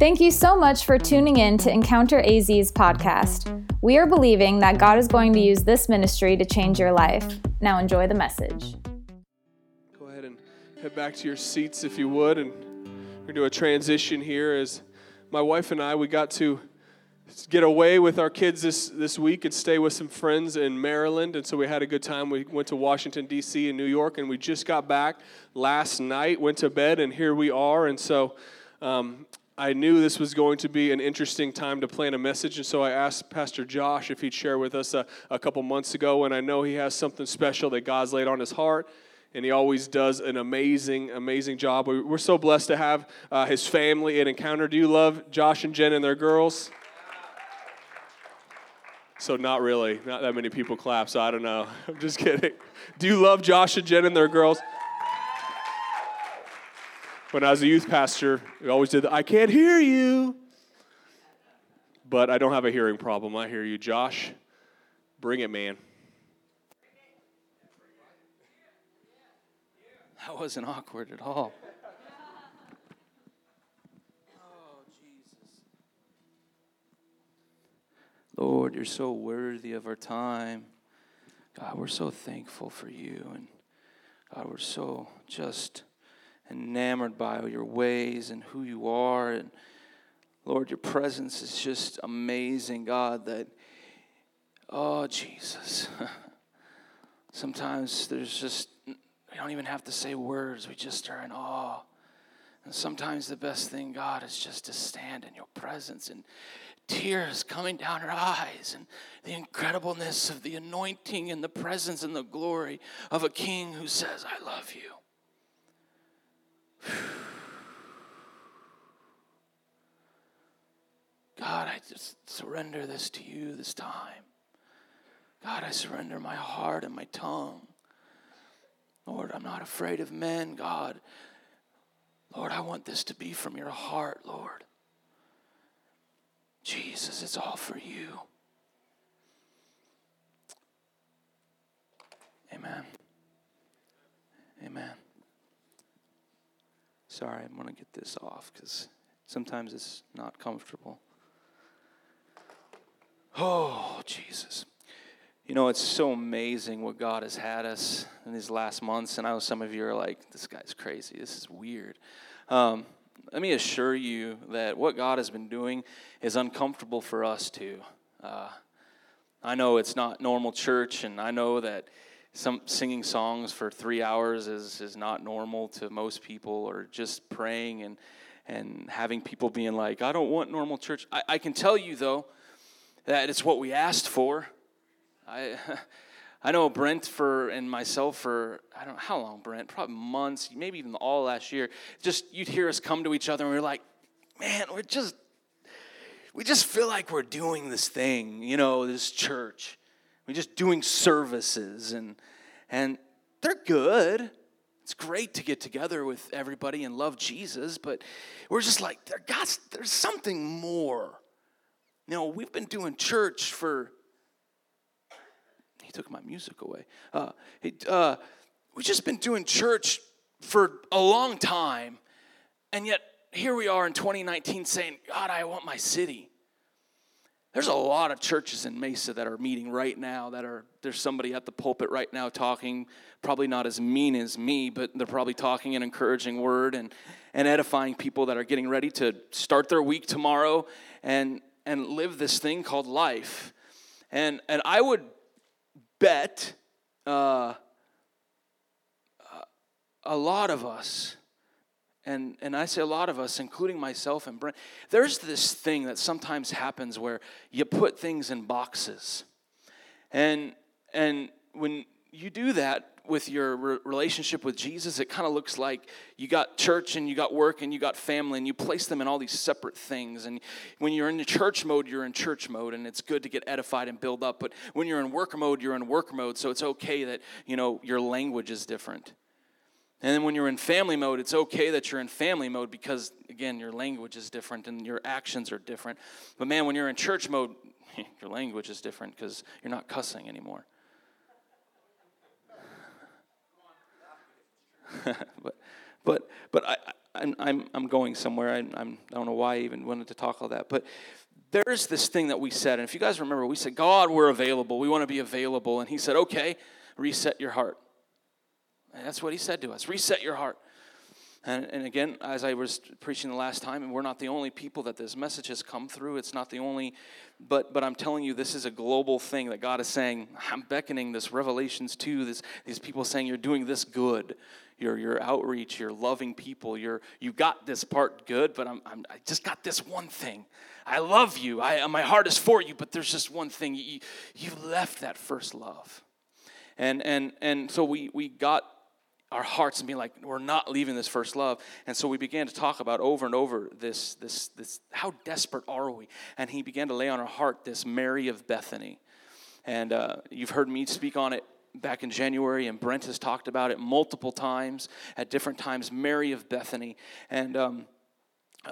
Thank you so much for tuning in to Encounter AZ's podcast. We are believing that God is going to use this ministry to change your life. Now enjoy the message. Go ahead and head back to your seats if you would, and we're gonna do a transition here. As my wife and I, we got to get away with our kids this, this week and stay with some friends in Maryland. And so we had a good time. We went to Washington, D.C. and New York, and we just got back last night, went to bed, and here we are. And so um, I knew this was going to be an interesting time to plan a message. And so I asked Pastor Josh if he'd share with us a, a couple months ago. And I know he has something special that God's laid on his heart and he always does an amazing, amazing job. We're so blessed to have uh, his family at Encounter. Do you love Josh and Jen and their girls? So not really, not that many people clap. So I don't know. I'm just kidding. Do you love Josh and Jen and their girls? When I was a youth pastor, we always did. The, I can't hear you, but I don't have a hearing problem. I hear you, Josh. Bring it, man. That wasn't awkward at all. Lord, you're so worthy of our time. God, we're so thankful for you. And God, we're so just enamored by your ways and who you are. And Lord, your presence is just amazing, God, that, oh, Jesus. Sometimes there's just, we don't even have to say words, we just are in awe. And sometimes the best thing, God, is just to stand in your presence and tears coming down her eyes and the incredibleness of the anointing and the presence and the glory of a king who says, I love you. God, I just surrender this to you this time. God, I surrender my heart and my tongue. Lord, I'm not afraid of men, God. Lord, I want this to be from your heart, Lord. Jesus, it's all for you. Amen. Amen. Sorry, I'm going to get this off because sometimes it's not comfortable. Oh, Jesus. You know, it's so amazing what God has had us in these last months. And I know some of you are like, this guy's crazy. This is weird. Um, let me assure you that what God has been doing is uncomfortable for us too. Uh, I know it's not normal church, and I know that some singing songs for three hours is, is not normal to most people, or just praying and and having people being like, I don't want normal church. I, I can tell you though that it's what we asked for. I I know Brent for and myself for I don't know how long Brent probably months maybe even all last year just you'd hear us come to each other and we are like man we're just we just feel like we're doing this thing you know this church we're just doing services and and they're good it's great to get together with everybody and love Jesus but we're just like there got there's something more you know we've been doing church for he took my music away. Uh, he, uh, we've just been doing church for a long time, and yet here we are in 2019 saying, God, I want my city. There's a lot of churches in Mesa that are meeting right now that are there's somebody at the pulpit right now talking, probably not as mean as me, but they're probably talking an encouraging word and, and edifying people that are getting ready to start their week tomorrow and and live this thing called life. And and I would bet uh, a lot of us, and, and I say a lot of us, including myself and Brent, there's this thing that sometimes happens where you put things in boxes. And, and when you do that, with your re- relationship with Jesus, it kind of looks like you got church and you got work and you got family and you place them in all these separate things. And when you're in the church mode, you're in church mode and it's good to get edified and build up. But when you're in work mode, you're in work mode. So it's okay that, you know, your language is different. And then when you're in family mode, it's okay that you're in family mode because, again, your language is different and your actions are different. But man, when you're in church mode, your language is different because you're not cussing anymore. but but but I, I'm, I'm, I'm going somewhere. I, I'm, I don't know why I even wanted to talk all that. But there's this thing that we said. And if you guys remember, we said, God, we're available. We want to be available. And he said, okay, reset your heart. And that's what he said to us reset your heart. And, and again, as I was preaching the last time, and we're not the only people that this message has come through. It's not the only, but but I'm telling you, this is a global thing that God is saying. I'm beckoning this Revelations to this, these people saying you're doing this good. Your, your outreach, you're loving people, you're you got this part good, but I'm, I'm I just got this one thing. I love you. I my heart is for you, but there's just one thing. You you left that first love. And and and so we we got our hearts and being like we're not leaving this first love. And so we began to talk about over and over this this this how desperate are we? And he began to lay on our heart this mary of bethany. And uh, you've heard me speak on it back in january and brent has talked about it multiple times at different times mary of bethany. And um,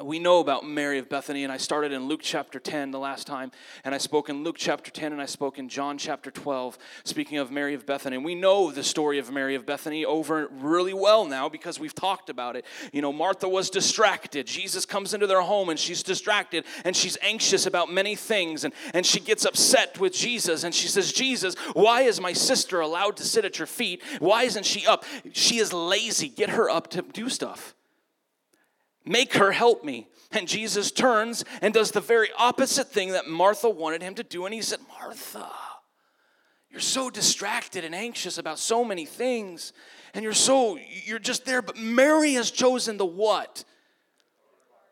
we know about Mary of Bethany, and I started in Luke chapter 10 the last time, and I spoke in Luke chapter 10, and I spoke in John chapter 12, speaking of Mary of Bethany. And we know the story of Mary of Bethany over really well now because we've talked about it. You know, Martha was distracted. Jesus comes into their home, and she's distracted, and she's anxious about many things, and, and she gets upset with Jesus, and she says, Jesus, why is my sister allowed to sit at your feet? Why isn't she up? She is lazy. Get her up to do stuff. Make her help me. And Jesus turns and does the very opposite thing that Martha wanted him to do. And he said, Martha, you're so distracted and anxious about so many things. And you're so, you're just there. But Mary has chosen the what?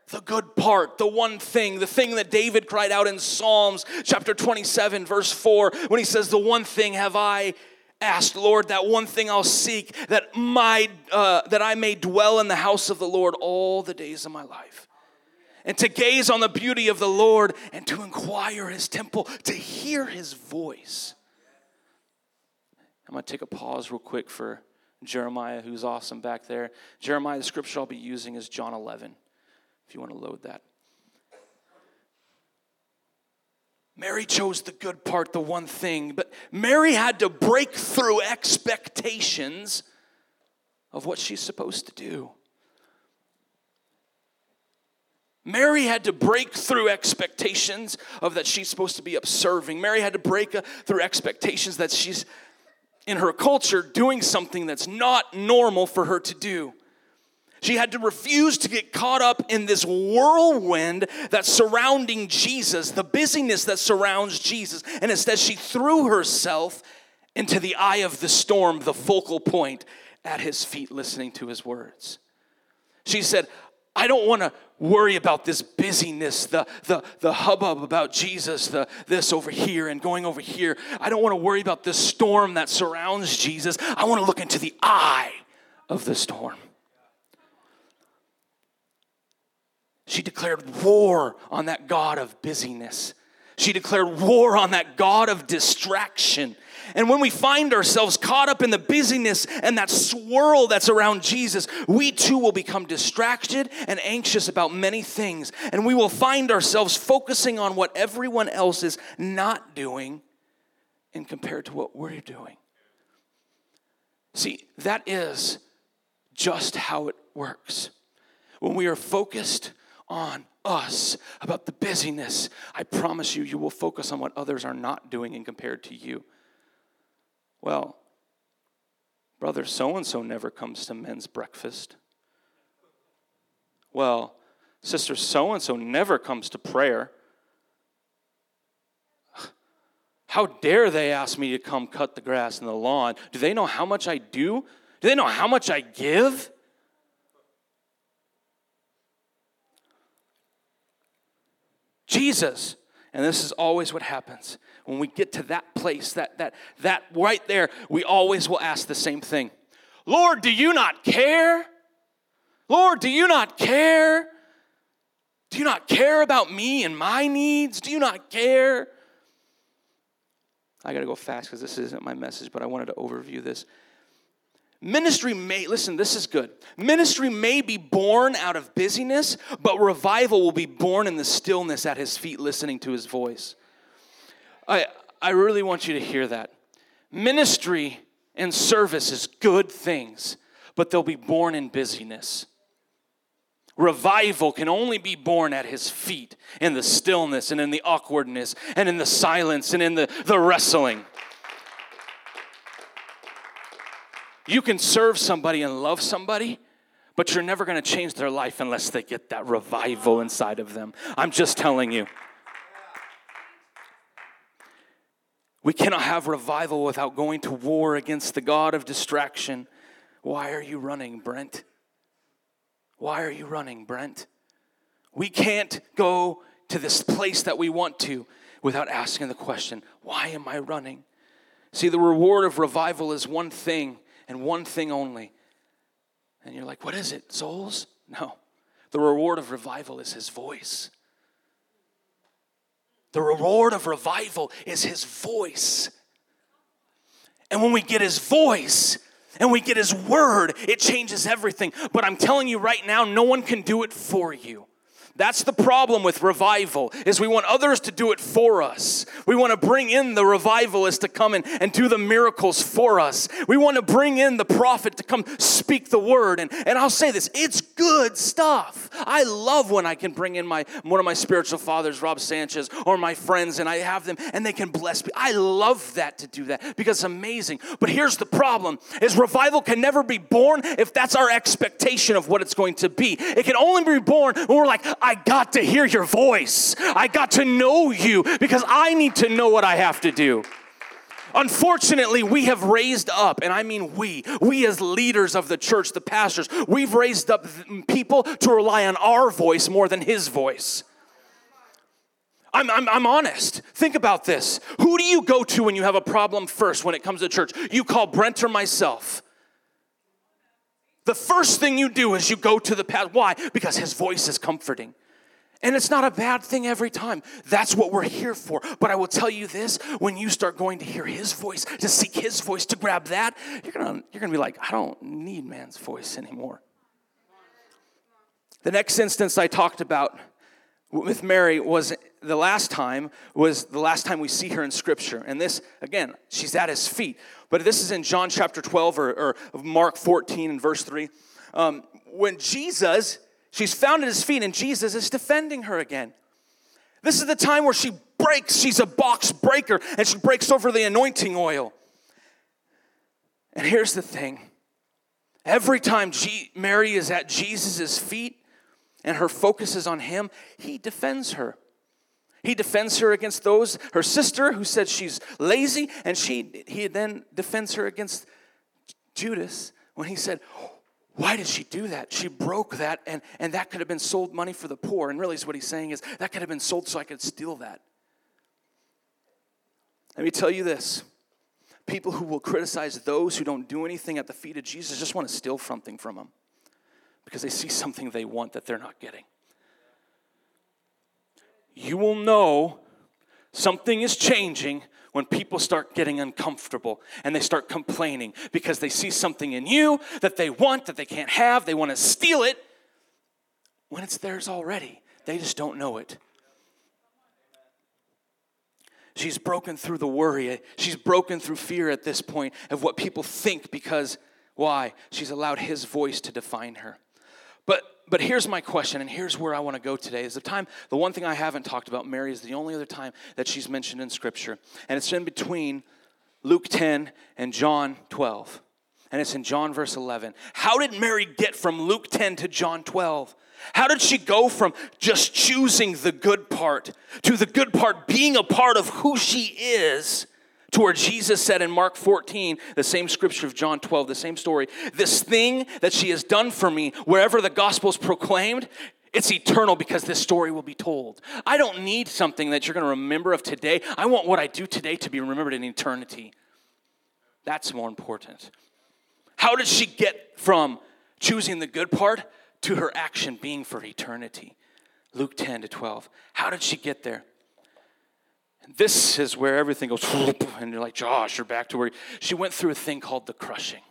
The good part, the one thing, the thing that David cried out in Psalms chapter 27, verse 4, when he says, The one thing have I asked, Lord, that one thing I'll seek, that, my, uh, that I may dwell in the house of the Lord all the days of my life. And to gaze on the beauty of the Lord and to inquire his temple, to hear his voice. I'm going to take a pause real quick for Jeremiah, who's awesome back there. Jeremiah, the scripture I'll be using is John 11, if you want to load that. Mary chose the good part, the one thing, but Mary had to break through expectations of what she's supposed to do. Mary had to break through expectations of that she's supposed to be observing. Mary had to break uh, through expectations that she's in her culture doing something that's not normal for her to do. She had to refuse to get caught up in this whirlwind that's surrounding Jesus, the busyness that surrounds Jesus. And instead, she threw herself into the eye of the storm, the focal point at his feet, listening to his words. She said, I don't want to worry about this busyness, the, the, the hubbub about Jesus, the this over here and going over here. I don't want to worry about this storm that surrounds Jesus. I want to look into the eye of the storm. She declared war on that God of busyness. She declared war on that God of distraction. And when we find ourselves caught up in the busyness and that swirl that's around Jesus, we too will become distracted and anxious about many things. And we will find ourselves focusing on what everyone else is not doing in compared to what we're doing. See, that is just how it works. When we are focused on us about the busyness, I promise you, you will focus on what others are not doing and compared to you. Well, brother so and so never comes to men's breakfast. Well, sister so and so never comes to prayer. How dare they ask me to come cut the grass in the lawn? Do they know how much I do? Do they know how much I give? Jesus. And this is always what happens. When we get to that place, that that that right there, we always will ask the same thing. Lord, do you not care? Lord, do you not care? Do you not care about me and my needs? Do you not care? I got to go fast because this isn't my message, but I wanted to overview this. Ministry may, listen, this is good. Ministry may be born out of busyness, but revival will be born in the stillness at his feet, listening to his voice. I, I really want you to hear that. Ministry and service is good things, but they'll be born in busyness. Revival can only be born at his feet in the stillness and in the awkwardness and in the silence and in the, the wrestling. You can serve somebody and love somebody, but you're never going to change their life unless they get that revival inside of them. I'm just telling you. We cannot have revival without going to war against the God of distraction. Why are you running, Brent? Why are you running, Brent? We can't go to this place that we want to without asking the question, why am I running? See, the reward of revival is one thing and one thing only. And you're like, what is it? Souls? No. The reward of revival is his voice. The reward of revival is his voice. And when we get his voice and we get his word, it changes everything. But I'm telling you right now, no one can do it for you. That's the problem with revival is we want others to do it for us. We want to bring in the revivalist to come in and do the miracles for us. We want to bring in the prophet to come speak the word. And, and I'll say this, it's good stuff. I love when I can bring in my one of my spiritual fathers, Rob Sanchez, or my friends, and I have them and they can bless me. I love that to do that because it's amazing. But here's the problem is revival can never be born if that's our expectation of what it's going to be. It can only be born when we're like, I got to hear your voice. I got to know you because I need to know what I have to do. Unfortunately, we have raised up, and I mean we, we as leaders of the church, the pastors, we've raised up people to rely on our voice more than his voice. I'm, I'm, I'm, honest. Think about this. Who do you go to when you have a problem first when it comes to church? You call Brent or myself. The first thing you do is you go to the pastor. Why? Because his voice is comforting. And it's not a bad thing every time. That's what we're here for. But I will tell you this when you start going to hear his voice, to seek his voice, to grab that, you're gonna, you're gonna be like, I don't need man's voice anymore. The next instance I talked about with Mary was the last time was the last time we see her in scripture. And this again she's at his feet. But this is in john chapter 12 or, or mark 14 and verse 3 um, when jesus she's found at his feet and jesus is defending her again. This is the time where she breaks she's a box breaker and she breaks over the anointing oil. And here's the thing. Every time G- mary is at jesus' feet and her focus is on him, he defends her. He defends her against those, her sister who said she's lazy, and she he then defends her against Judas when he said, why did she do that? She broke that, and, and that could have been sold money for the poor. And really, what he's saying is that could have been sold so I could steal that. Let me tell you this people who will criticize those who don't do anything at the feet of Jesus just want to steal something from them because they see something they want that they're not getting. You will know something is changing when people start getting uncomfortable and they start complaining because they see something in you that they want that they can't have. They want to steal it when it's theirs already. They just don't know it. She's broken through the worry. She's broken through fear at this point of what people think because why? She's allowed his voice to define her. But but here's my question, and here's where I want to go today. Is the time, the one thing I haven't talked about, Mary is the only other time that she's mentioned in Scripture. And it's in between Luke 10 and John 12. And it's in John verse 11. How did Mary get from Luke 10 to John 12? How did she go from just choosing the good part to the good part being a part of who she is to where Jesus said in Mark 14, the same scripture of John 12, the same story, this thing that she has done for me, wherever the gospel is proclaimed, it's eternal because this story will be told. I don't need something that you're going to remember of today. I want what I do today to be remembered in eternity. That's more important. How did she get from choosing the good part to her action being for eternity? Luke 10 to 12. How did she get there? This is where everything goes, and you're like, Josh, you're back to where she went through a thing called the crushing.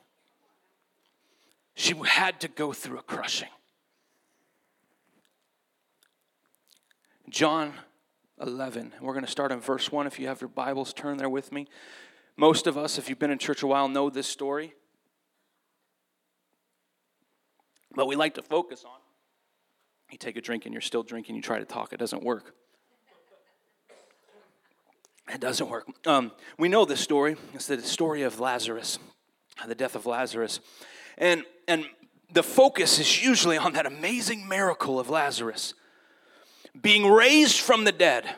She had to go through a crushing. John 11, we're going to start in verse 1. If you have your Bibles, turn there with me. Most of us, if you've been in church a while, know this story. But we like to focus on You take a drink and you're still drinking, you try to talk, it doesn't work. It doesn't work. Um, we know this story. It's the story of Lazarus, the death of Lazarus. And, and the focus is usually on that amazing miracle of Lazarus being raised from the dead.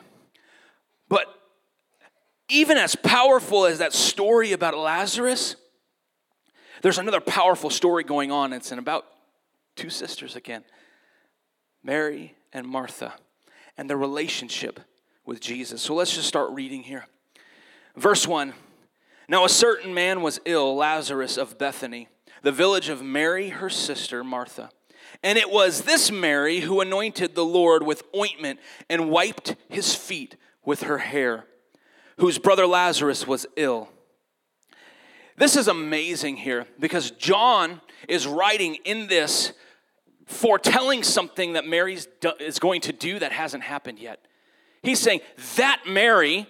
But even as powerful as that story about Lazarus, there's another powerful story going on. It's in about two sisters again Mary and Martha, and their relationship with Jesus. So let's just start reading here. Verse 1 Now a certain man was ill, Lazarus of Bethany, the village of Mary, her sister, Martha. And it was this Mary who anointed the Lord with ointment and wiped his feet with her hair, whose brother Lazarus was ill. This is amazing here because John is writing in this foretelling something that Mary is going to do that hasn't happened yet. He's saying that Mary,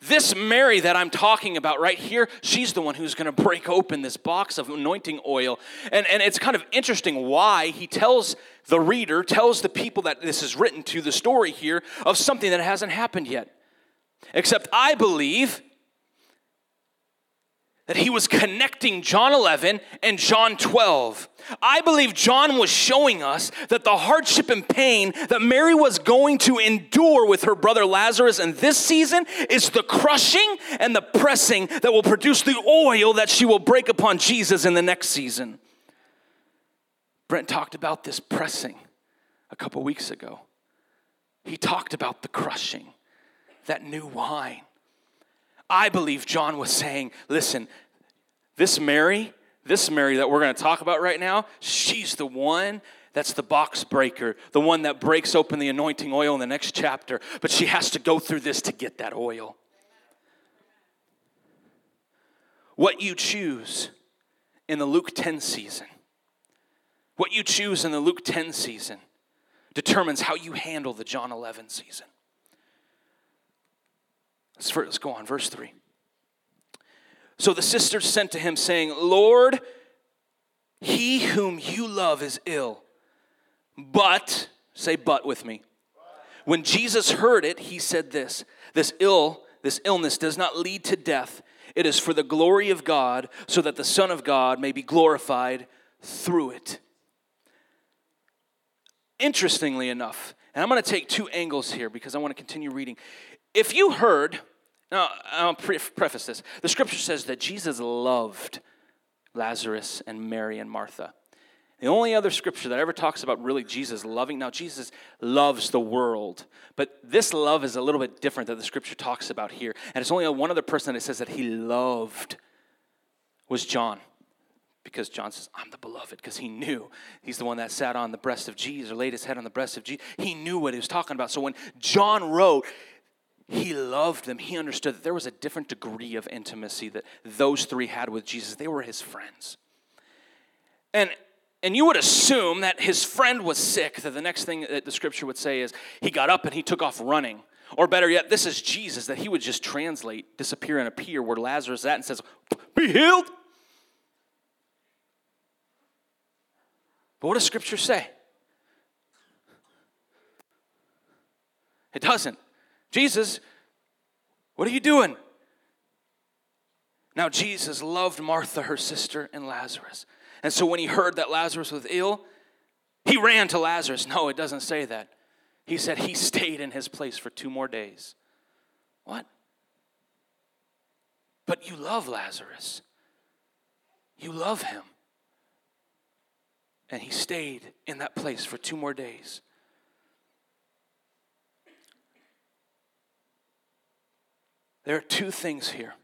this Mary that I'm talking about right here, she's the one who's going to break open this box of anointing oil. And, and it's kind of interesting why he tells the reader, tells the people that this is written to, the story here of something that hasn't happened yet. Except I believe that he was connecting John 11 and John 12. I believe John was showing us that the hardship and pain that Mary was going to endure with her brother Lazarus in this season is the crushing and the pressing that will produce the oil that she will break upon Jesus in the next season. Brent talked about this pressing a couple weeks ago. He talked about the crushing, that new wine. I believe John was saying, listen, this Mary, this Mary that we're going to talk about right now, she's the one that's the box breaker, the one that breaks open the anointing oil in the next chapter. But she has to go through this to get that oil. What you choose in the Luke 10 season, what you choose in the Luke 10 season determines how you handle the John 11 season. Let's, let's go on, verse 3. So the sisters sent to him, saying, Lord, he whom you love is ill. But, say but with me. When Jesus heard it, he said this This ill, this illness does not lead to death. It is for the glory of God, so that the Son of God may be glorified through it. Interestingly enough, and I'm going to take two angles here because I want to continue reading. If you heard, now I'll preface this the scripture says that Jesus loved Lazarus and Mary and Martha. The only other scripture that ever talks about really Jesus loving, now Jesus loves the world, but this love is a little bit different that the scripture talks about here. And it's only one other person that says that he loved was John. Because John says, I'm the beloved, because he knew. He's the one that sat on the breast of Jesus or laid his head on the breast of Jesus. He knew what he was talking about. So when John wrote, he loved them. He understood that there was a different degree of intimacy that those three had with Jesus. They were his friends. And and you would assume that his friend was sick, that the next thing that the scripture would say is he got up and he took off running. Or better yet, this is Jesus, that he would just translate, disappear, and appear where Lazarus is at and says, Be healed. But what does scripture say? It doesn't. Jesus, what are you doing? Now, Jesus loved Martha, her sister, and Lazarus. And so when he heard that Lazarus was ill, he ran to Lazarus. No, it doesn't say that. He said he stayed in his place for two more days. What? But you love Lazarus. You love him. And he stayed in that place for two more days. There are two things here.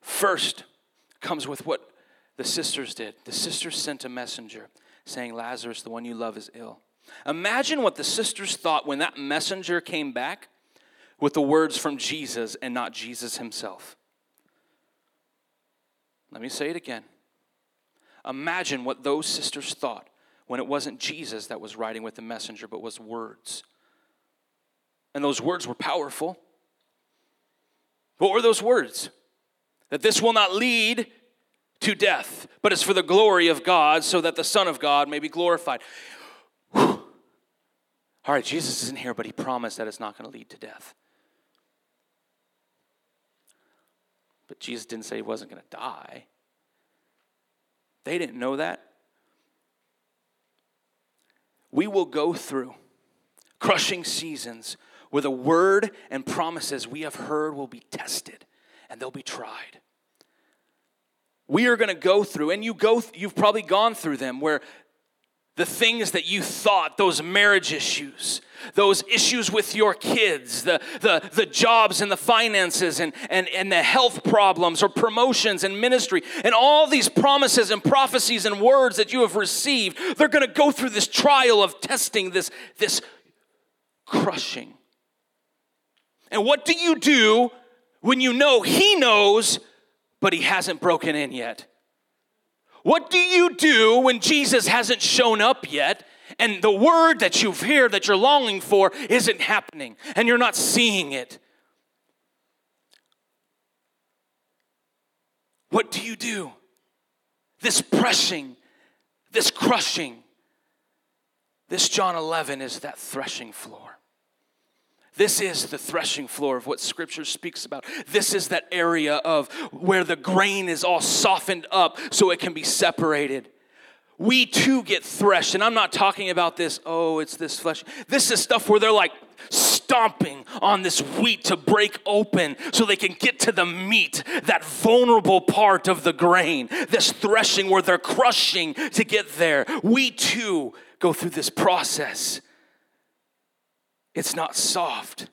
First comes with what the sisters did. The sisters sent a messenger saying, Lazarus, the one you love, is ill. Imagine what the sisters thought when that messenger came back with the words from Jesus and not Jesus himself. Let me say it again. Imagine what those sisters thought when it wasn't Jesus that was writing with the messenger, but was words. And those words were powerful. What were those words? That this will not lead to death, but it's for the glory of God, so that the Son of God may be glorified. Whew. All right, Jesus isn't here, but he promised that it's not going to lead to death. But Jesus didn't say he wasn't going to die. They didn't know that. We will go through crushing seasons where the word and promises we have heard will be tested and they'll be tried. We are going to go through, and you go, you've probably gone through them, where the things that you thought, those marriage issues, those issues with your kids, the, the, the jobs and the finances and, and, and the health problems or promotions and ministry, and all these promises and prophecies and words that you have received, they're going to go through this trial of testing, this, this crushing. And what do you do when you know He knows, but He hasn't broken in yet? What do you do when Jesus hasn't shown up yet and the word that you've heard that you're longing for isn't happening and you're not seeing it? What do you do? This pressing, this crushing, this John 11 is that threshing floor. This is the threshing floor of what scripture speaks about. This is that area of where the grain is all softened up so it can be separated. We too get threshed, and I'm not talking about this, oh, it's this flesh. This is stuff where they're like stomping on this wheat to break open so they can get to the meat, that vulnerable part of the grain. This threshing where they're crushing to get there. We too go through this process. It's not soft,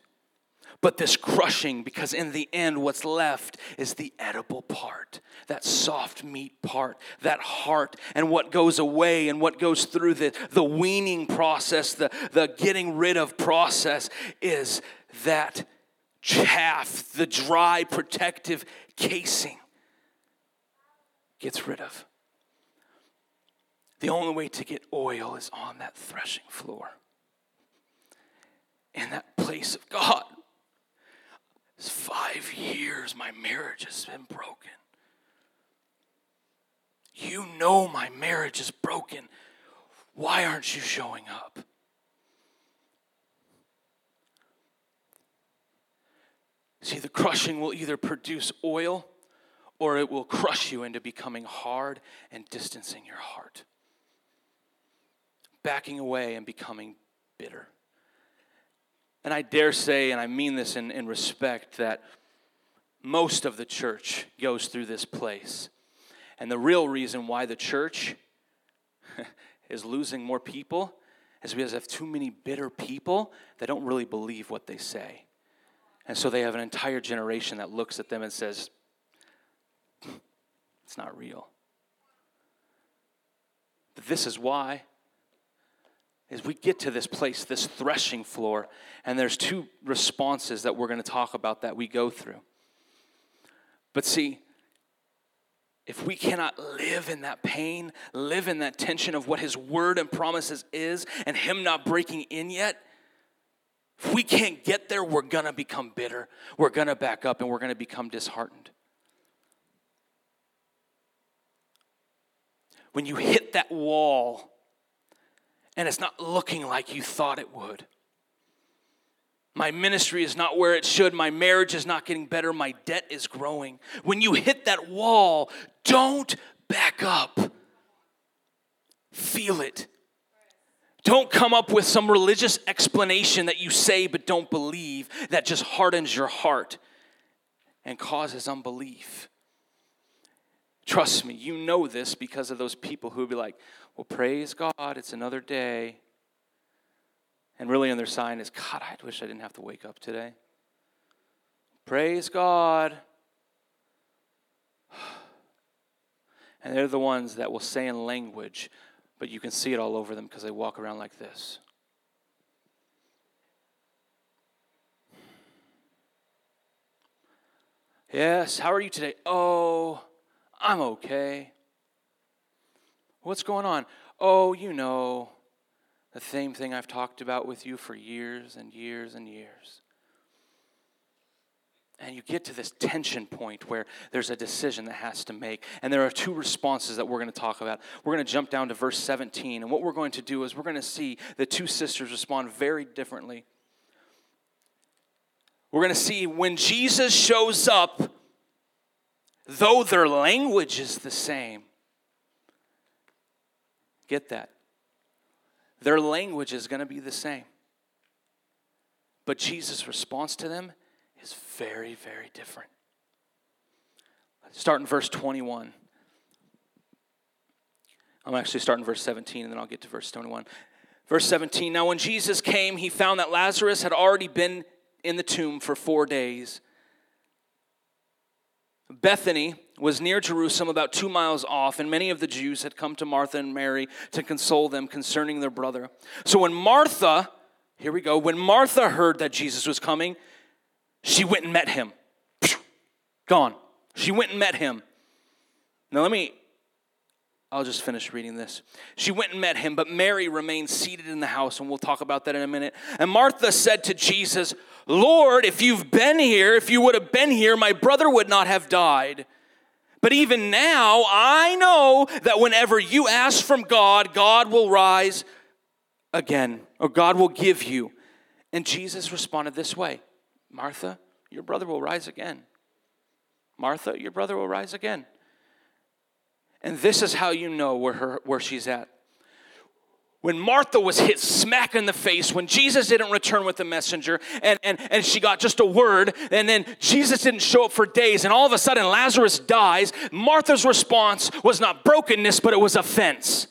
but this crushing, because in the end, what's left is the edible part, that soft meat part, that heart, and what goes away and what goes through the, the weaning process, the, the getting rid of process, is that chaff, the dry protective casing gets rid of. The only way to get oil is on that threshing floor in that place of God. It's five years my marriage has been broken. You know my marriage is broken. Why aren't you showing up? See, the crushing will either produce oil or it will crush you into becoming hard and distancing your heart, backing away and becoming bitter. And I dare say, and I mean this in, in respect, that most of the church goes through this place. And the real reason why the church is losing more people is because have too many bitter people that don't really believe what they say. And so they have an entire generation that looks at them and says, it's not real. But this is why is we get to this place, this threshing floor, and there's two responses that we're going to talk about that we go through. But see, if we cannot live in that pain, live in that tension of what His word and promises is, and Him not breaking in yet, if we can't get there, we're going to become bitter. We're going to back up and we're going to become disheartened. When you hit that wall, and it's not looking like you thought it would. My ministry is not where it should. My marriage is not getting better. My debt is growing. When you hit that wall, don't back up. Feel it. Don't come up with some religious explanation that you say but don't believe that just hardens your heart and causes unbelief. Trust me, you know this because of those people who would be like, well, praise God, it's another day. And really, on their sign is, God, I wish I didn't have to wake up today. Praise God. And they're the ones that will say in language, but you can see it all over them because they walk around like this. Yes, how are you today? Oh, I'm okay. What's going on? Oh, you know, the same thing I've talked about with you for years and years and years. And you get to this tension point where there's a decision that has to make. And there are two responses that we're going to talk about. We're going to jump down to verse 17. And what we're going to do is we're going to see the two sisters respond very differently. We're going to see when Jesus shows up, though their language is the same. Get that. Their language is going to be the same. But Jesus' response to them is very, very different. Start in verse 21. I'm actually starting verse 17 and then I'll get to verse 21. Verse 17 Now, when Jesus came, he found that Lazarus had already been in the tomb for four days. Bethany was near Jerusalem, about two miles off, and many of the Jews had come to Martha and Mary to console them concerning their brother. So when Martha, here we go, when Martha heard that Jesus was coming, she went and met him. Gone. She went and met him. Now, let me, I'll just finish reading this. She went and met him, but Mary remained seated in the house, and we'll talk about that in a minute. And Martha said to Jesus, Lord, if you've been here, if you would have been here, my brother would not have died. But even now, I know that whenever you ask from God, God will rise again, or God will give you. And Jesus responded this way Martha, your brother will rise again. Martha, your brother will rise again. And this is how you know where, her, where she's at. When Martha was hit smack in the face, when Jesus didn't return with the messenger, and, and, and she got just a word, and then Jesus didn't show up for days, and all of a sudden Lazarus dies, Martha's response was not brokenness, but it was offense.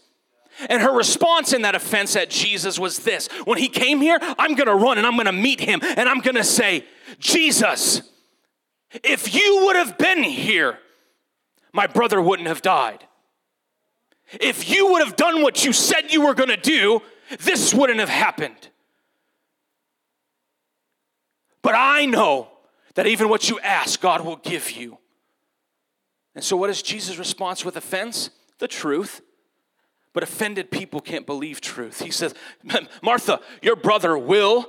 And her response in that offense at Jesus was this When he came here, I'm gonna run and I'm gonna meet him, and I'm gonna say, Jesus, if you would have been here, my brother wouldn't have died. If you would have done what you said you were going to do, this wouldn't have happened. But I know that even what you ask, God will give you. And so, what is Jesus' response with offense? The truth. But offended people can't believe truth. He says, Martha, your brother will.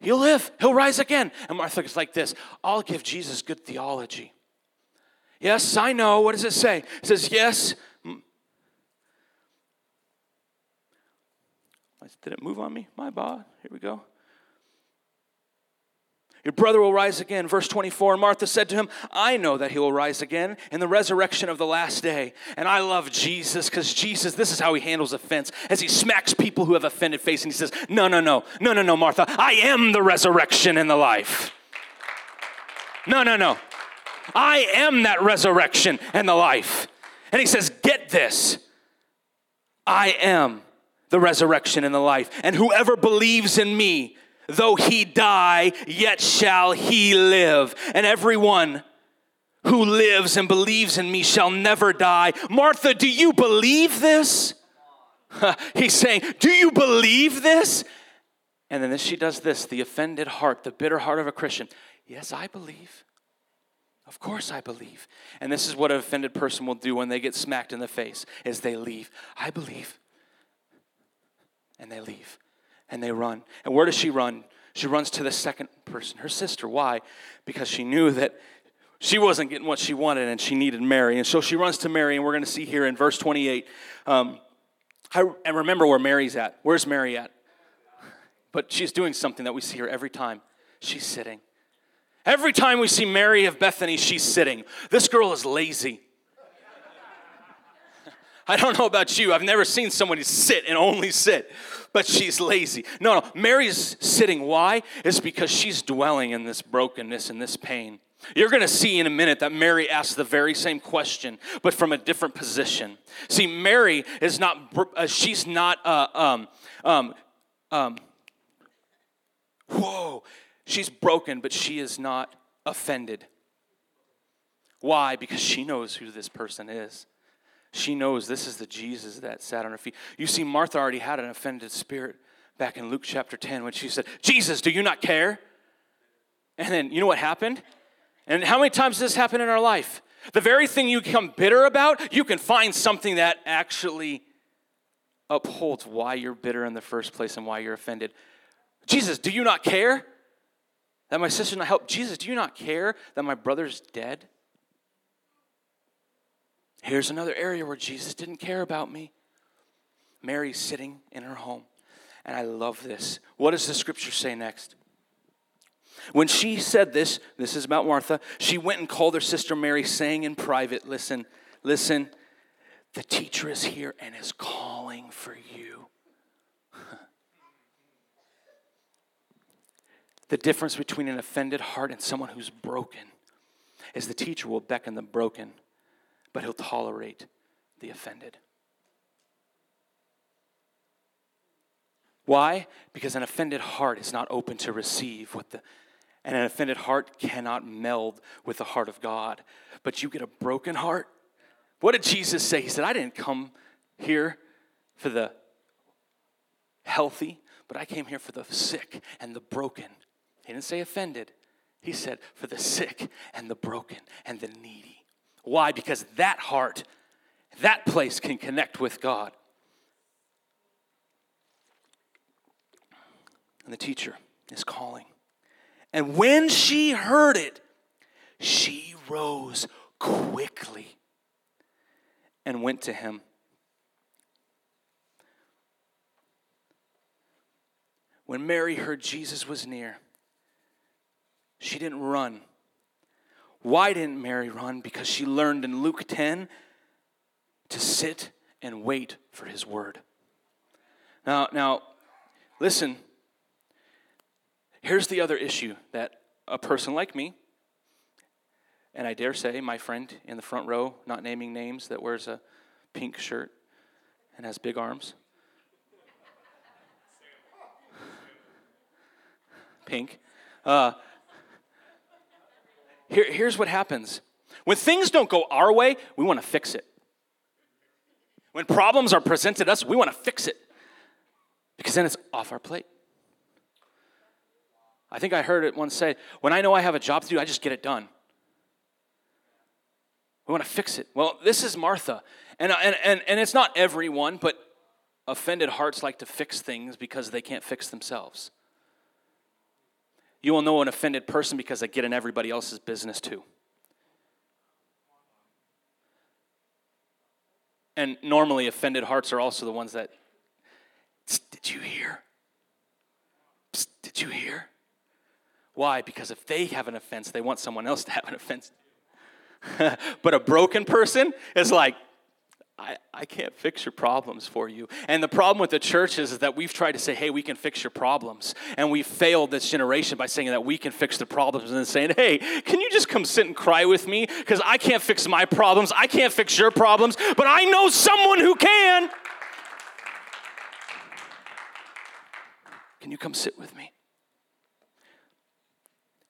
He'll live. He'll rise again. And Martha is like this I'll give Jesus good theology. Yes, I know. What does it say? It says, Yes. Did it move on me? My bad. Here we go. Your brother will rise again. Verse 24. And Martha said to him, I know that he will rise again in the resurrection of the last day. And I love Jesus because Jesus, this is how he handles offense as he smacks people who have offended face and he says, No, no, no, no, no, no, Martha. I am the resurrection and the life. No, no, no. I am that resurrection and the life. And he says, Get this. I am the resurrection and the life. And whoever believes in me, though he die, yet shall he live. And everyone who lives and believes in me shall never die. Martha, do you believe this? He's saying, Do you believe this? And then she does this the offended heart, the bitter heart of a Christian. Yes, I believe. Of course I believe. And this is what an offended person will do when they get smacked in the face is they leave. I believe and they leave and they run. And where does she run? She runs to the second person, her sister. Why? Because she knew that she wasn't getting what she wanted and she needed Mary. And so she runs to Mary, and we're going to see here in verse 28. Um, I, and remember where Mary's at. Where's Mary at? But she's doing something that we see her every time. She's sitting. Every time we see Mary of Bethany, she's sitting. This girl is lazy. I don't know about you. I've never seen somebody sit and only sit, but she's lazy. No, no. Mary's sitting. Why? It's because she's dwelling in this brokenness and this pain. You're going to see in a minute that Mary asked the very same question, but from a different position. See, Mary is not, uh, she's not, uh, um, um, um, whoa, she's broken, but she is not offended. Why? Because she knows who this person is. She knows this is the Jesus that sat on her feet. You see, Martha already had an offended spirit back in Luke chapter 10 when she said, Jesus, do you not care? And then you know what happened? And how many times does this happen in our life? The very thing you become bitter about, you can find something that actually upholds why you're bitter in the first place and why you're offended. Jesus, do you not care? That my sister not help. Jesus, do you not care that my brother's dead? Here's another area where Jesus didn't care about me. Mary's sitting in her home. And I love this. What does the scripture say next? When she said this, this is about Martha, she went and called her sister Mary, saying in private, Listen, listen, the teacher is here and is calling for you. the difference between an offended heart and someone who's broken is the teacher will beckon the broken, but he'll tolerate the offended. Why? Because an offended heart is not open to receive what the and an offended heart cannot meld with the heart of God. But you get a broken heart. What did Jesus say? He said, I didn't come here for the healthy, but I came here for the sick and the broken. He didn't say offended. He said, for the sick and the broken and the needy. Why? Because that heart, that place can connect with God. And the teacher is calling. And when she heard it, she rose quickly and went to him. When Mary heard Jesus was near, she didn't run. Why didn't Mary run? Because she learned in Luke 10 to sit and wait for his word. Now, now listen, Here's the other issue that a person like me, and I dare say my friend in the front row, not naming names, that wears a pink shirt and has big arms. Pink. Uh, here, here's what happens when things don't go our way, we want to fix it. When problems are presented us, we want to fix it because then it's off our plate. I think I heard it once say, when I know I have a job to do, I just get it done. We want to fix it. Well, this is Martha. And, and, and, and it's not everyone, but offended hearts like to fix things because they can't fix themselves. You will know an offended person because they get in everybody else's business too. And normally, offended hearts are also the ones that, did you hear? Psst, did you hear? Why? Because if they have an offense, they want someone else to have an offense. but a broken person is like, I, I can't fix your problems for you. And the problem with the church is, is that we've tried to say, hey, we can fix your problems. And we failed this generation by saying that we can fix the problems and then saying, hey, can you just come sit and cry with me? Because I can't fix my problems. I can't fix your problems, but I know someone who can. Can you come sit with me?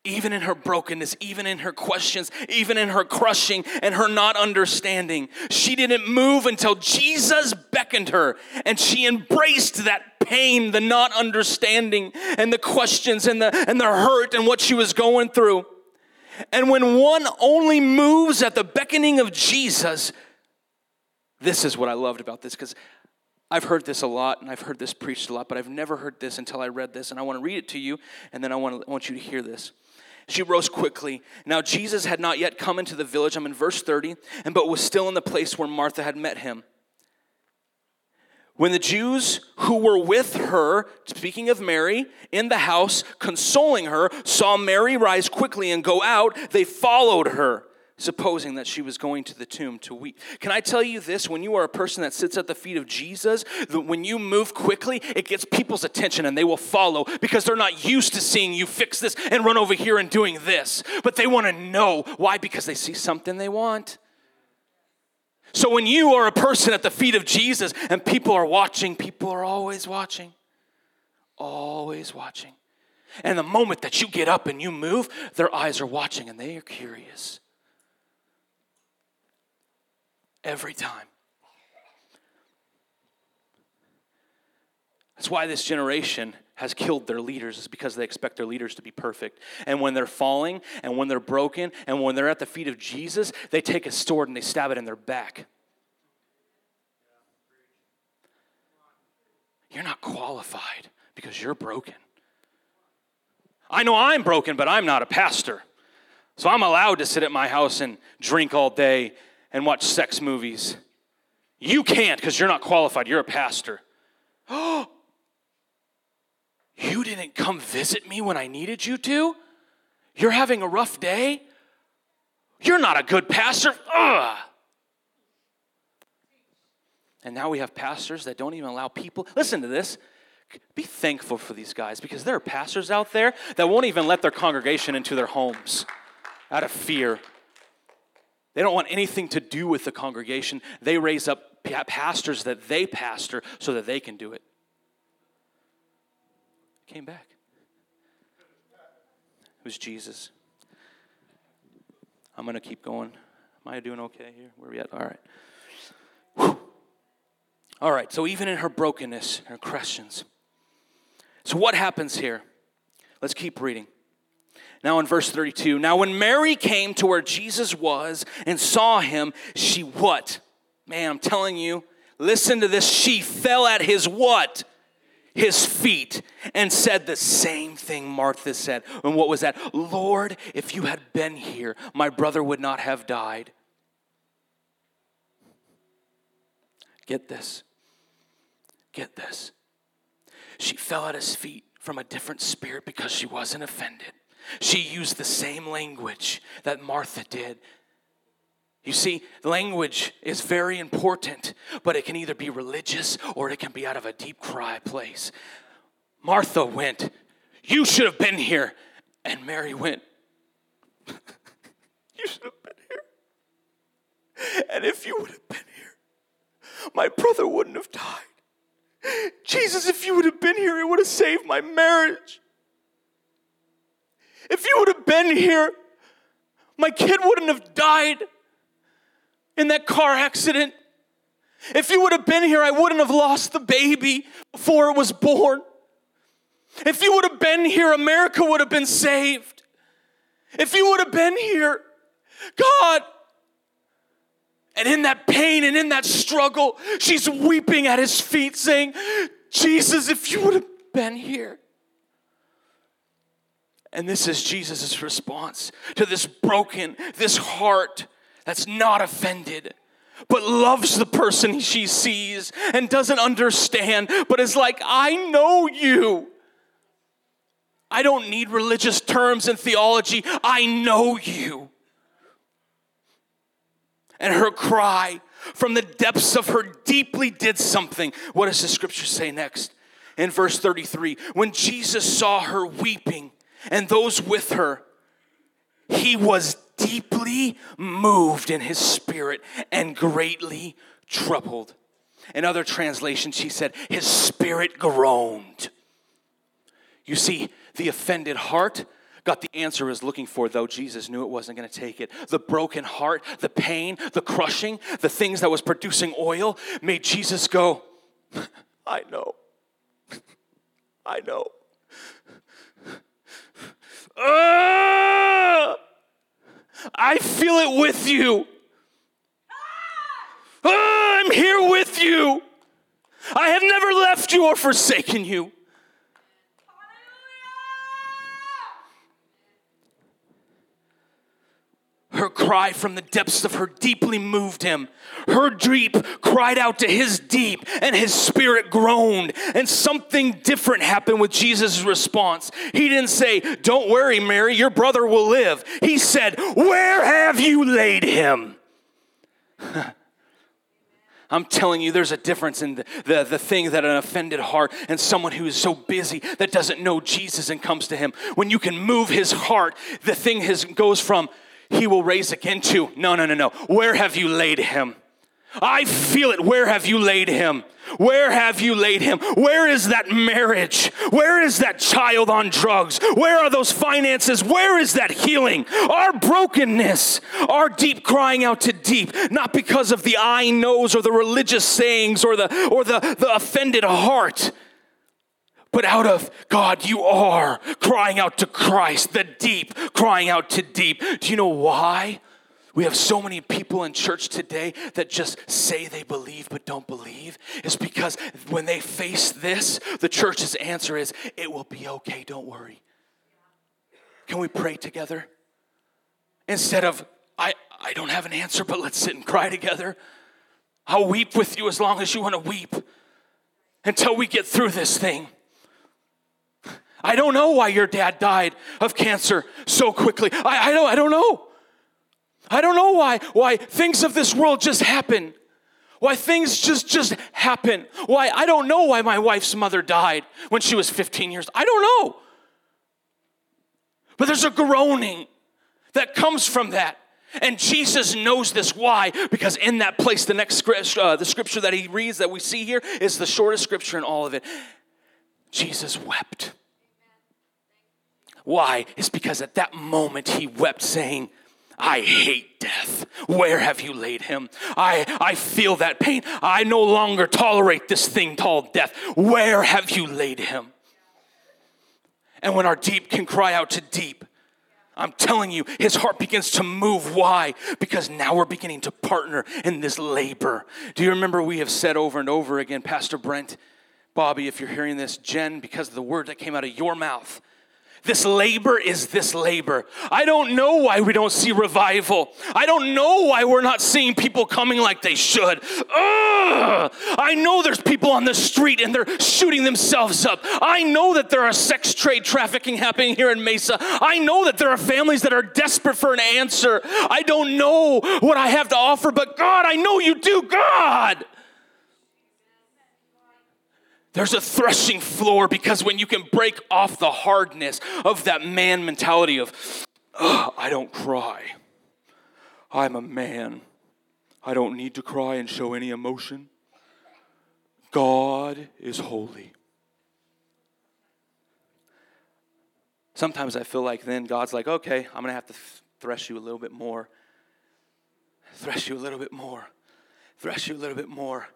Even in her brokenness, even in her questions, even in her crushing and her not understanding. She didn't move until Jesus beckoned her and she embraced that pain, the not understanding, and the questions and the, and the hurt and what she was going through. And when one only moves at the beckoning of Jesus, this is what I loved about this because I've heard this a lot and I've heard this preached a lot, but I've never heard this until I read this. And I want to read it to you, and then I want, to, I want you to hear this. She rose quickly. Now Jesus had not yet come into the village. I'm in verse 30, and but was still in the place where Martha had met him. When the Jews who were with her, speaking of Mary, in the house, consoling her, saw Mary rise quickly and go out, they followed her supposing that she was going to the tomb to weep. Can I tell you this? When you are a person that sits at the feet of Jesus, when you move quickly, it gets people's attention and they will follow because they're not used to seeing you fix this and run over here and doing this. But they want to know. Why? Because they see something they want. So when you are a person at the feet of Jesus and people are watching, people are always watching. Always watching. And the moment that you get up and you move, their eyes are watching and they are curious every time. That's why this generation has killed their leaders, is because they expect their leaders to be perfect. And when they're falling, and when they're broken, and when they're at the feet of Jesus, they take a sword and they stab it in their back. You're not qualified because you're broken. I know I'm broken, but I'm not a pastor. So I'm allowed to sit at my house and drink all day and watch sex movies. You can't because you're not qualified. You're a pastor. Oh, you didn't come visit me when I needed you to? You're having a rough day? You're not a good pastor. Ugh. And now we have pastors that don't even allow people. Listen to this. Be thankful for these guys because there are pastors out there that won't even let their congregation into their homes out of fear. They don't want anything to do with the congregation. They raise up pastors that they pastor so that they can do it. Came back. It was Jesus. I'm going to keep going. Am I doing okay here? Where are we at? All right. Whew. All right, so even in her brokenness, her questions. So, what happens here? Let's keep reading. Now, in verse 32, now when Mary came to where Jesus was and saw him, she what? Man, I'm telling you, listen to this. She fell at his what? His feet and said the same thing Martha said. And what was that? Lord, if you had been here, my brother would not have died. Get this. Get this. She fell at his feet from a different spirit because she wasn't offended. She used the same language that Martha did. You see, language is very important, but it can either be religious or it can be out of a deep cry place. Martha went, You should have been here. And Mary went, You should have been here. And if you would have been here, my brother wouldn't have died. Jesus, if you would have been here, it would have saved my marriage. If you would have been here, my kid wouldn't have died in that car accident. If you would have been here, I wouldn't have lost the baby before it was born. If you would have been here, America would have been saved. If you would have been here, God, and in that pain and in that struggle, she's weeping at his feet, saying, Jesus, if you would have been here. And this is Jesus' response to this broken, this heart that's not offended, but loves the person she sees and doesn't understand, but is like, I know you. I don't need religious terms and theology. I know you. And her cry from the depths of her deeply did something. What does the scripture say next? In verse 33 When Jesus saw her weeping and those with her, he was deeply moved in his spirit and greatly troubled. In other translations, she said, his spirit groaned. You see, the offended heart got the answer he was looking for, though Jesus knew it wasn't going to take it. The broken heart, the pain, the crushing, the things that was producing oil made Jesus go, I know. I know. Ah! I feel it with you. Oh, I'm here with you. I have never left you or forsaken you. Her cry from the depths of her deeply moved him. Her deep cried out to his deep, and his spirit groaned. And something different happened with Jesus' response. He didn't say, Don't worry, Mary, your brother will live. He said, Where have you laid him? I'm telling you, there's a difference in the, the, the, thing that an offended heart and someone who is so busy that doesn't know Jesus and comes to him. When you can move his heart, the thing has, goes from, he will raise again to. No, no, no, no. Where have you laid him? I feel it. Where have you laid him? Where have you laid him? Where is that marriage? Where is that child on drugs? Where are those finances? Where is that healing? Our brokenness, our deep crying out to deep, not because of the I knows or the religious sayings or the or the, the offended heart, but out of God, you are crying out to Christ, the deep, crying out to deep. Do you know why? We have so many people in church today that just say they believe but don't believe. It's because when they face this, the church's answer is, It will be okay, don't worry. Can we pray together? Instead of, I, I don't have an answer, but let's sit and cry together. I'll weep with you as long as you want to weep until we get through this thing. I don't know why your dad died of cancer so quickly. I, I, don't, I don't know. I don't know why, why things of this world just happen. Why things just just happen. Why I don't know why my wife's mother died when she was 15 years. I don't know. But there's a groaning that comes from that. And Jesus knows this. Why? Because in that place, the next scripture, uh, the scripture that he reads that we see here is the shortest scripture in all of it. Jesus wept. Why? It's because at that moment he wept, saying, I hate death. Where have you laid him? I, I feel that pain. I no longer tolerate this thing called death. Where have you laid him? And when our deep can cry out to deep, I'm telling you, his heart begins to move. Why? Because now we're beginning to partner in this labor. Do you remember we have said over and over again, Pastor Brent, Bobby, if you're hearing this, Jen, because of the word that came out of your mouth, this labor is this labor. I don't know why we don't see revival. I don't know why we're not seeing people coming like they should. Ugh! I know there's people on the street and they're shooting themselves up. I know that there are sex trade trafficking happening here in Mesa. I know that there are families that are desperate for an answer. I don't know what I have to offer, but God, I know you do, God. There's a threshing floor because when you can break off the hardness of that man mentality of, I don't cry. I'm a man. I don't need to cry and show any emotion. God is holy. Sometimes I feel like then God's like, okay, I'm going to have to thresh you a little bit more. Thresh you a little bit more. Thresh you a little bit more.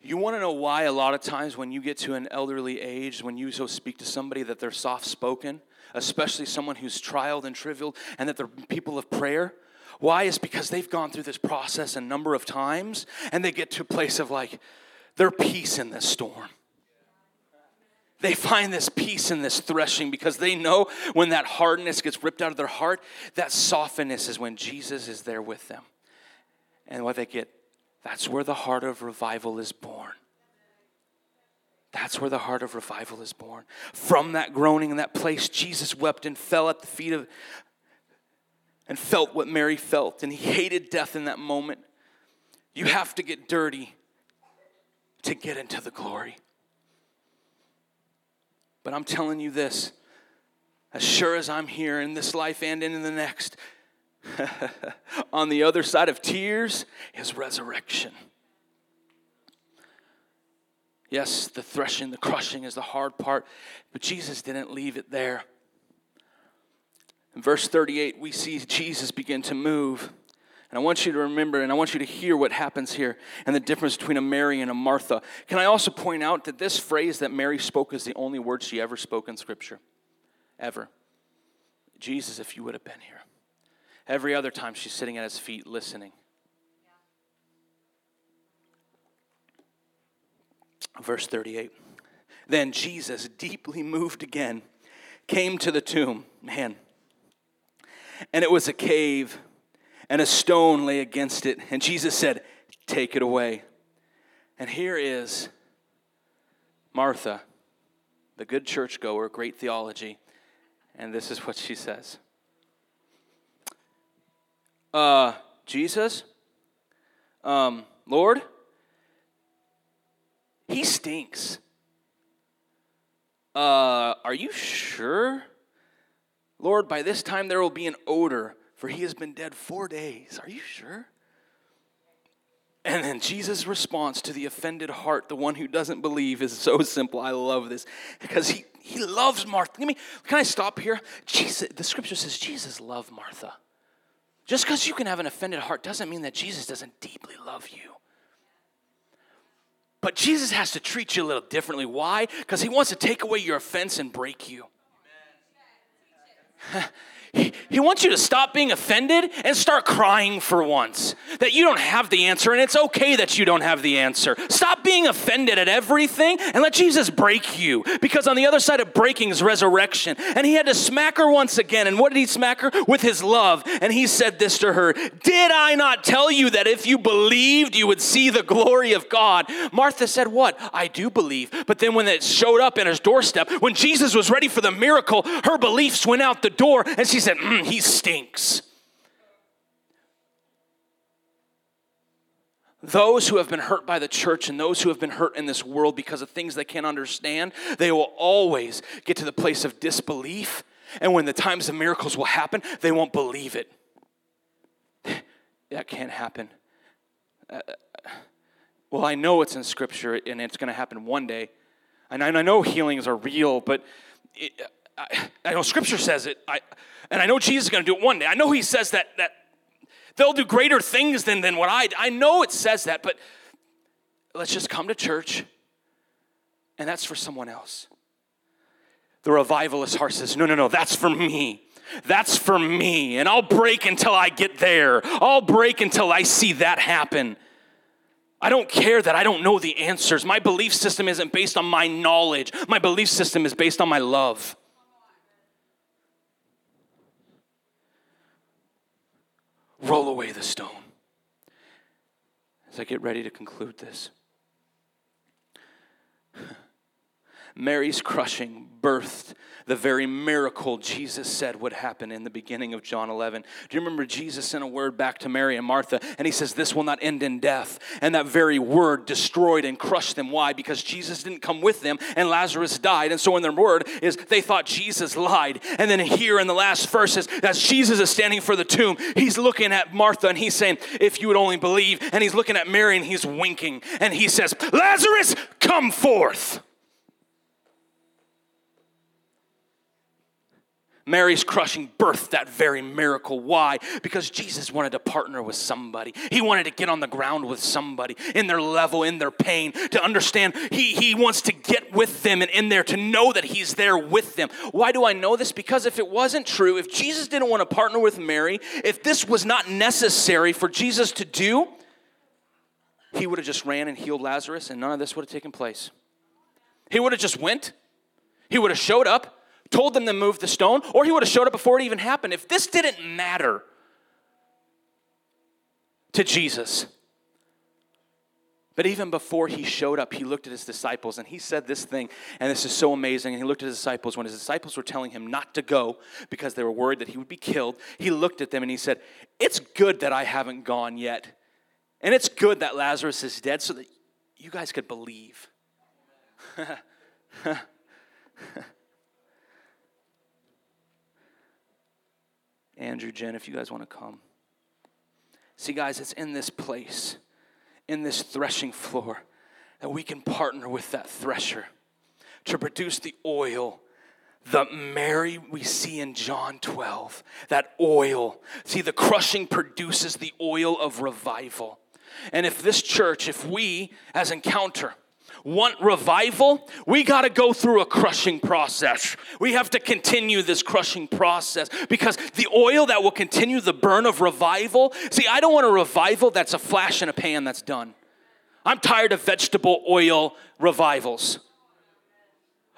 You want to know why a lot of times when you get to an elderly age, when you so speak to somebody that they're soft spoken, especially someone who's trialed and trivial, and that they're people of prayer? Why? Is because they've gone through this process a number of times and they get to a place of like, their peace in this storm. They find this peace in this threshing because they know when that hardness gets ripped out of their heart, that softness is when Jesus is there with them. And what they get that's where the heart of revival is born. That's where the heart of revival is born. From that groaning in that place, Jesus wept and fell at the feet of, and felt what Mary felt, and he hated death in that moment. You have to get dirty to get into the glory. But I'm telling you this as sure as I'm here in this life and in the next, on the other side of tears is resurrection. Yes, the threshing, the crushing is the hard part, but Jesus didn't leave it there. In verse 38, we see Jesus begin to move. And I want you to remember and I want you to hear what happens here and the difference between a Mary and a Martha. Can I also point out that this phrase that Mary spoke is the only word she ever spoke in Scripture? Ever. Jesus, if you would have been here. Every other time she's sitting at his feet listening. Verse 38. Then Jesus, deeply moved again, came to the tomb. Man. And it was a cave, and a stone lay against it. And Jesus said, Take it away. And here is Martha, the good churchgoer, great theology. And this is what she says uh, Jesus, um, Lord, he stinks. Uh, are you sure? Lord, by this time there will be an odor, for he has been dead four days. Are you sure? And then Jesus' response to the offended heart, the one who doesn't believe, is so simple. I love this because he, he loves Martha. Can I stop here? Jesus, the scripture says Jesus loved Martha. Just because you can have an offended heart doesn't mean that Jesus doesn't deeply love you. But Jesus has to treat you a little differently. Why? Because he wants to take away your offense and break you. He, wants you to stop being offended and start crying for once. That you don't have the answer, and it's okay that you don't have the answer. Stop being offended at everything and let Jesus break you. Because on the other side of breaking is resurrection. And he had to smack her once again. And what did he smack her? With his love. And he said this to her Did I not tell you that if you believed, you would see the glory of God? Martha said, What? I do believe. But then when it showed up in his doorstep, when Jesus was ready for the miracle, her beliefs went out the door and she said, mm, He stinks. Those who have been hurt by the church and those who have been hurt in this world because of things they can't understand, they will always get to the place of disbelief. And when the times of miracles will happen, they won't believe it. that can't happen. Uh, well, I know it's in Scripture and it's going to happen one day. And I know healings are real, but it, I, I, know Scripture says it. I, and I know Jesus is going to do it one day. I know He says that, that they'll do greater things than, than what I I know it says that, but let's just come to church, and that's for someone else. The revivalist heart says, No, no, no, that's for me. That's for me. And I'll break until I get there. I'll break until I see that happen. I don't care that I don't know the answers. My belief system isn't based on my knowledge, my belief system is based on my love. Roll away the stone. As I get ready to conclude this, Mary's crushing birthed the very miracle Jesus said would happen in the beginning of John 11. Do you remember Jesus sent a word back to Mary and Martha, and he says, This will not end in death. And that very word destroyed and crushed them. Why? Because Jesus didn't come with them, and Lazarus died. And so, in their word, is they thought Jesus lied. And then here in the last verses, as Jesus is standing for the tomb, he's looking at Martha and he's saying, If you would only believe. And he's looking at Mary and he's winking. And he says, Lazarus, come forth. Mary's crushing birth that very miracle. Why? Because Jesus wanted to partner with somebody. He wanted to get on the ground with somebody in their level, in their pain, to understand he, he wants to get with them and in there to know that he's there with them. Why do I know this? Because if it wasn't true, if Jesus didn't want to partner with Mary, if this was not necessary for Jesus to do, he would have just ran and healed Lazarus and none of this would have taken place. He would have just went. He would have showed up told them to move the stone, or he would have showed up before it even happened. If this didn't matter to Jesus, but even before he showed up, he looked at his disciples and he said this thing, and this is so amazing. And he looked at his disciples when his disciples were telling him not to go because they were worried that he would be killed. He looked at them and he said, It's good that I haven't gone yet. And it's good that Lazarus is dead so that you guys could believe. Andrew, Jen, if you guys want to come. See, guys, it's in this place, in this threshing floor, that we can partner with that thresher to produce the oil the Mary we see in John 12, that oil. See, the crushing produces the oil of revival. And if this church, if we as Encounter, want revival, we got to go through a crushing process. We have to continue this crushing process because the oil that will continue the burn of revival. See, I don't want a revival that's a flash in a pan that's done. I'm tired of vegetable oil revivals.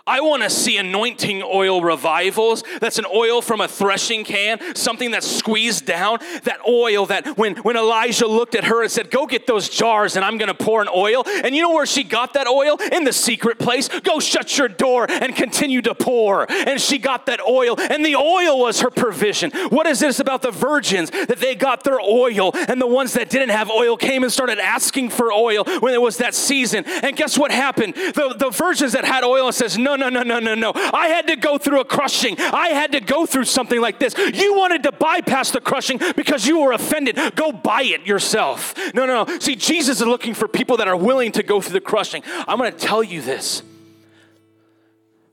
I want to see anointing oil revivals. That's an oil from a threshing can, something that's squeezed down. That oil that when, when Elijah looked at her and said, Go get those jars and I'm going to pour an oil. And you know where she got that oil? In the secret place. Go shut your door and continue to pour. And she got that oil, and the oil was her provision. What is this about the virgins that they got their oil, and the ones that didn't have oil came and started asking for oil when it was that season? And guess what happened? The, the virgins that had oil says, No, no, no, no, no, no. No. I had to go through a crushing. I had to go through something like this. You wanted to bypass the crushing because you were offended. Go buy it yourself. No, no, no. See, Jesus is looking for people that are willing to go through the crushing. I'm going to tell you this.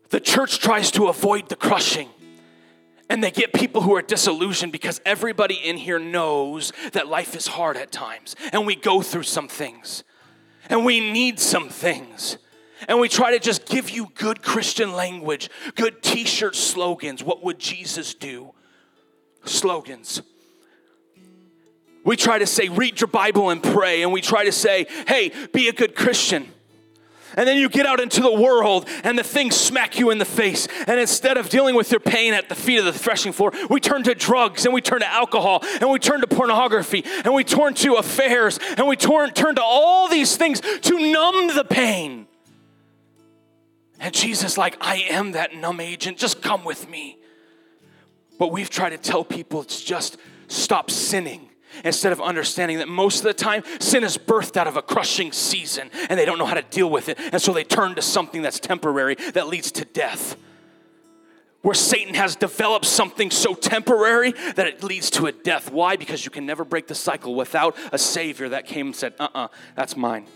The church tries to avoid the crushing. And they get people who are disillusioned because everybody in here knows that life is hard at times. And we go through some things. And we need some things. And we try to just give you good Christian language, good t shirt slogans. What would Jesus do? Slogans. We try to say, read your Bible and pray, and we try to say, hey, be a good Christian. And then you get out into the world and the things smack you in the face. And instead of dealing with your pain at the feet of the threshing floor, we turn to drugs and we turn to alcohol and we turn to pornography and we turn to affairs and we turn, turn to all these things to numb the pain. And Jesus, like, I am that numb agent. Just come with me. But we've tried to tell people it's just stop sinning instead of understanding that most of the time sin is birthed out of a crushing season and they don't know how to deal with it. And so they turn to something that's temporary that leads to death. Where Satan has developed something so temporary that it leads to a death. Why? Because you can never break the cycle without a Savior that came and said, uh uh-uh, uh, that's mine.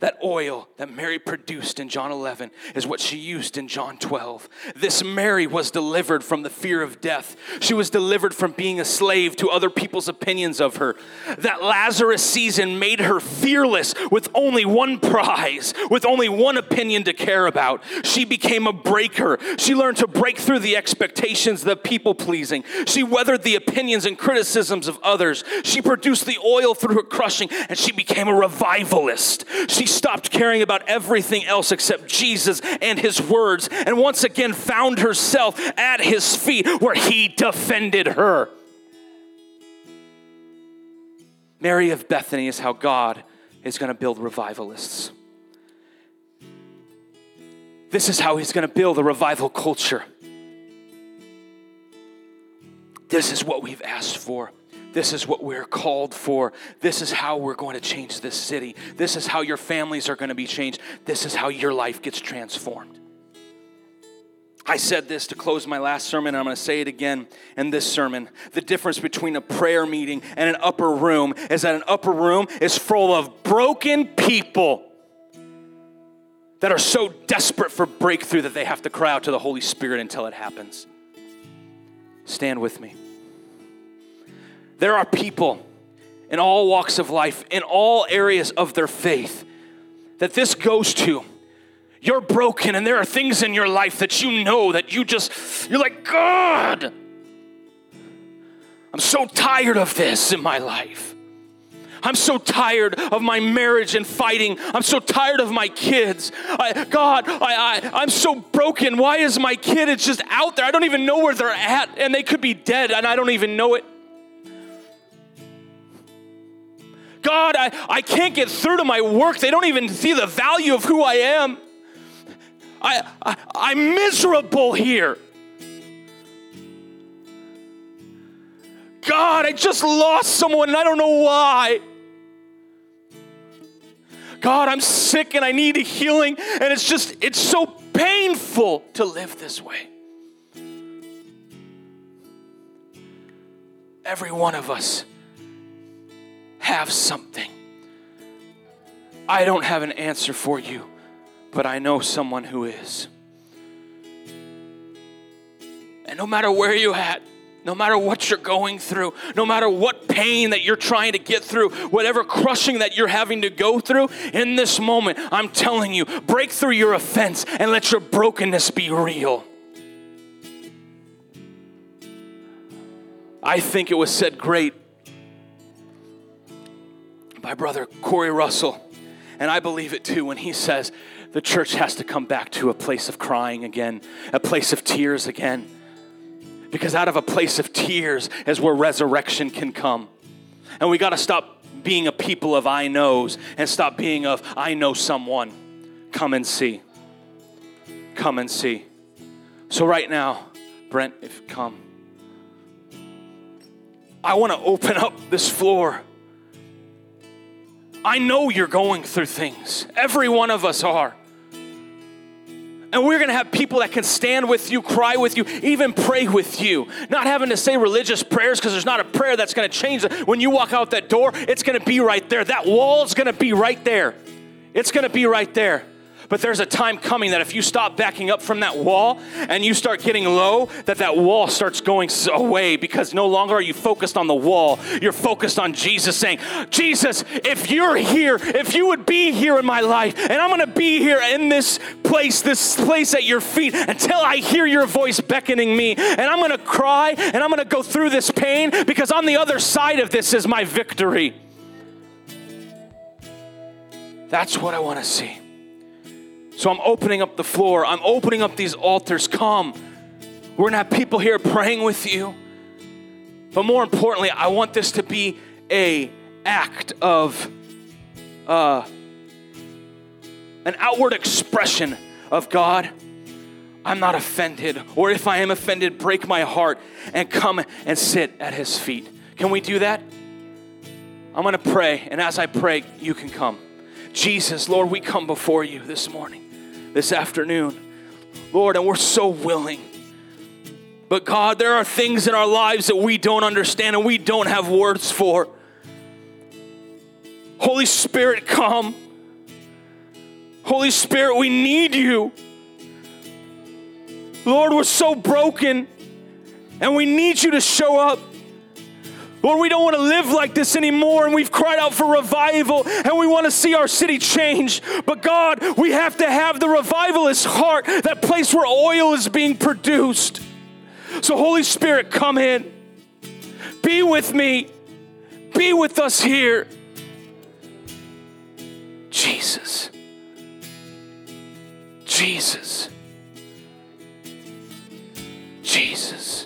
That oil that Mary produced in John 11 is what she used in John 12. This Mary was delivered from the fear of death. She was delivered from being a slave to other people's opinions of her. That Lazarus season made her fearless with only one prize, with only one opinion to care about. She became a breaker. She learned to break through the expectations, the people pleasing. She weathered the opinions and criticisms of others. She produced the oil through her crushing and she became a revivalist. She stopped caring about everything else except Jesus and his words, and once again found herself at his feet where he defended her. Mary of Bethany is how God is going to build revivalists. This is how he's going to build a revival culture. This is what we've asked for. This is what we're called for. This is how we're going to change this city. This is how your families are going to be changed. This is how your life gets transformed. I said this to close my last sermon, and I'm going to say it again in this sermon. The difference between a prayer meeting and an upper room is that an upper room is full of broken people that are so desperate for breakthrough that they have to cry out to the Holy Spirit until it happens. Stand with me. There are people in all walks of life, in all areas of their faith, that this goes to. You're broken, and there are things in your life that you know that you just, you're like, God, I'm so tired of this in my life. I'm so tired of my marriage and fighting. I'm so tired of my kids. I, God, I, I, I'm so broken. Why is my kid? It's just out there. I don't even know where they're at, and they could be dead, and I don't even know it. God, I, I can't get through to my work. They don't even see the value of who I am. I, I, I'm miserable here. God, I just lost someone and I don't know why. God, I'm sick and I need a healing, and it's just, it's so painful to live this way. Every one of us have something. I don't have an answer for you, but I know someone who is. And no matter where you're at, no matter what you're going through, no matter what pain that you're trying to get through, whatever crushing that you're having to go through, in this moment, I'm telling you, break through your offense and let your brokenness be real. I think it was said great my brother Corey Russell, and I believe it too when he says the church has to come back to a place of crying again, a place of tears again. Because out of a place of tears is where resurrection can come. And we got to stop being a people of I knows and stop being of I know someone. Come and see. Come and see. So, right now, Brent, if come, I want to open up this floor I know you're going through things. Every one of us are. And we're going to have people that can stand with you, cry with you, even pray with you. Not having to say religious prayers because there's not a prayer that's going to change. When you walk out that door, it's going to be right there. That wall's going to be right there. It's going to be right there. But there's a time coming that if you stop backing up from that wall and you start getting low, that that wall starts going away because no longer are you focused on the wall. You're focused on Jesus saying, Jesus, if you're here, if you would be here in my life, and I'm going to be here in this place, this place at your feet until I hear your voice beckoning me. And I'm going to cry and I'm going to go through this pain because on the other side of this is my victory. That's what I want to see. So I'm opening up the floor. I'm opening up these altars. Come. We're going to have people here praying with you. But more importantly, I want this to be a act of uh, an outward expression of God. I'm not offended, or if I am offended, break my heart and come and sit at his feet. Can we do that? I'm to pray, and as I pray, you can come. Jesus, Lord, we come before you this morning this afternoon. Lord, and we're so willing. But God, there are things in our lives that we don't understand and we don't have words for. Holy Spirit, come. Holy Spirit, we need you. Lord, we're so broken and we need you to show up. Lord, we don't want to live like this anymore, and we've cried out for revival, and we want to see our city change. But God, we have to have the revivalist heart, that place where oil is being produced. So, Holy Spirit, come in. Be with me. Be with us here. Jesus. Jesus. Jesus.